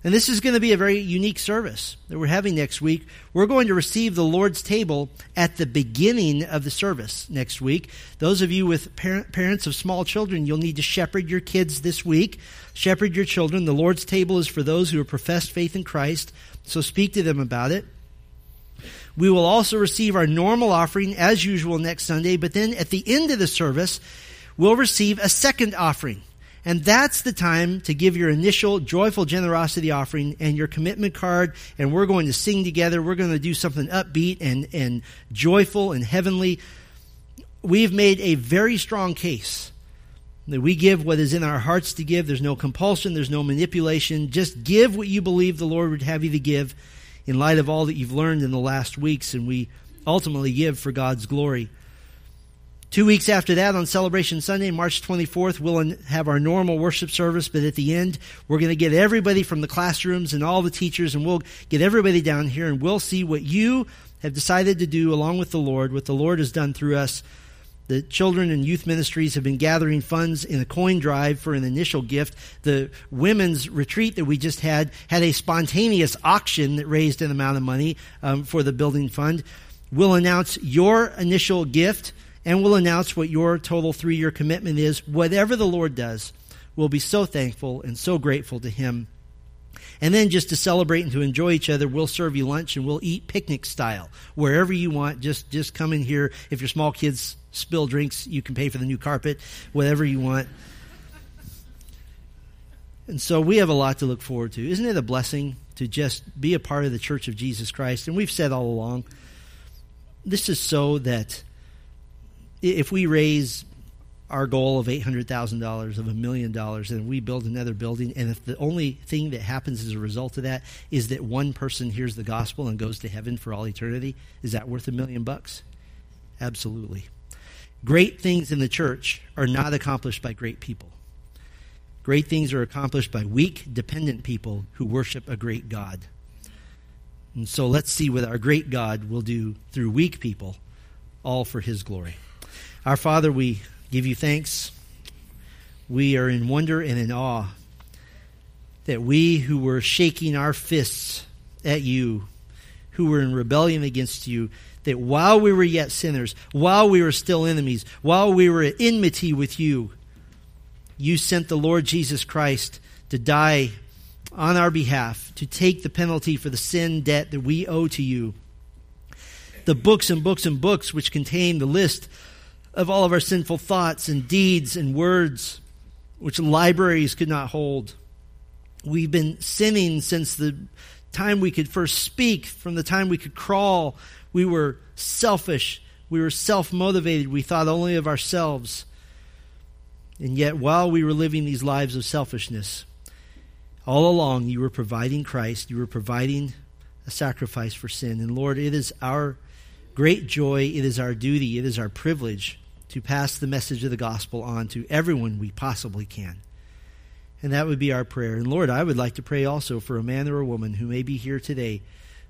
And this is going to be a very unique service that we're having next week. We're going to receive the Lord's table at the beginning of the service next week. Those of you with parent, parents of small children, you'll need to shepherd your kids this week. Shepherd your children. The Lord's table is for those who have professed faith in Christ. So speak to them about it. We will also receive our normal offering as usual next Sunday, but then at the end of the service, we'll receive a second offering. And that's the time to give your initial joyful generosity offering and your commitment card. And we're going to sing together. We're going to do something upbeat and, and joyful and heavenly. We've made a very strong case that we give what is in our hearts to give. There's no compulsion. There's no manipulation. Just give what you believe the Lord would have you to give in light of all that you've learned in the last weeks. And we ultimately give for God's glory. Two weeks after that, on Celebration Sunday, March 24th, we'll have our normal worship service, but at the end, we're going to get everybody from the classrooms and all the teachers, and we'll get everybody down here, and we'll see what you have decided to do along with the Lord, what the Lord has done through us. The children and youth ministries have been gathering funds in a coin drive for an initial gift. The women's retreat that we just had had a spontaneous auction that raised an amount of money um, for the building fund. We'll announce your initial gift and we'll announce what your total three year commitment is. Whatever the Lord does, we'll be so thankful and so grateful to Him. And then just to celebrate and to enjoy each other, we'll serve you lunch and we'll eat picnic style. Wherever you want, just, just come in here. If your small kids spill drinks, you can pay for the new carpet, whatever you want. And so we have a lot to look forward to. Isn't it a blessing to just be a part of the Church of Jesus Christ? And we've said all along, this is so that if we raise our goal of $800,000 of a million dollars and we build another building and if the only thing that happens as a result of that is that one person hears the gospel and goes to heaven for all eternity is that worth a million bucks? Absolutely. Great things in the church are not accomplished by great people. Great things are accomplished by weak dependent people who worship a great god. And so let's see what our great god will do through weak people all for his glory our Father, we give you thanks. We are in wonder and in awe that we who were shaking our fists at you, who were in rebellion against you, that while we were yet sinners, while we were still enemies, while we were at enmity with you, you sent the Lord Jesus Christ to die on our behalf, to take the penalty for the sin debt that we owe to you. The books and books and books which contain the list of all of our sinful thoughts and deeds and words, which libraries could not hold. We've been sinning since the time we could first speak, from the time we could crawl. We were selfish. We were self motivated. We thought only of ourselves. And yet, while we were living these lives of selfishness, all along you were providing Christ. You were providing a sacrifice for sin. And Lord, it is our great joy, it is our duty, it is our privilege to pass the message of the gospel on to everyone we possibly can. And that would be our prayer. And Lord, I would like to pray also for a man or a woman who may be here today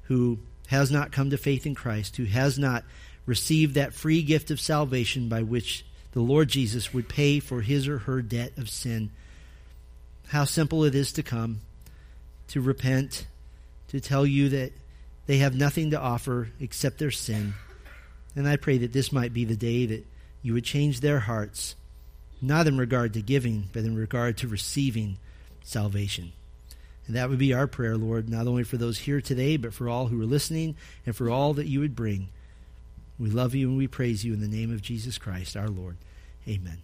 who has not come to faith in Christ, who has not received that free gift of salvation by which the Lord Jesus would pay for his or her debt of sin. How simple it is to come, to repent, to tell you that they have nothing to offer except their sin. And I pray that this might be the day that you would change their hearts, not in regard to giving, but in regard to receiving salvation. And that would be our prayer, Lord, not only for those here today, but for all who are listening and for all that you would bring. We love you and we praise you in the name of Jesus Christ, our Lord. Amen.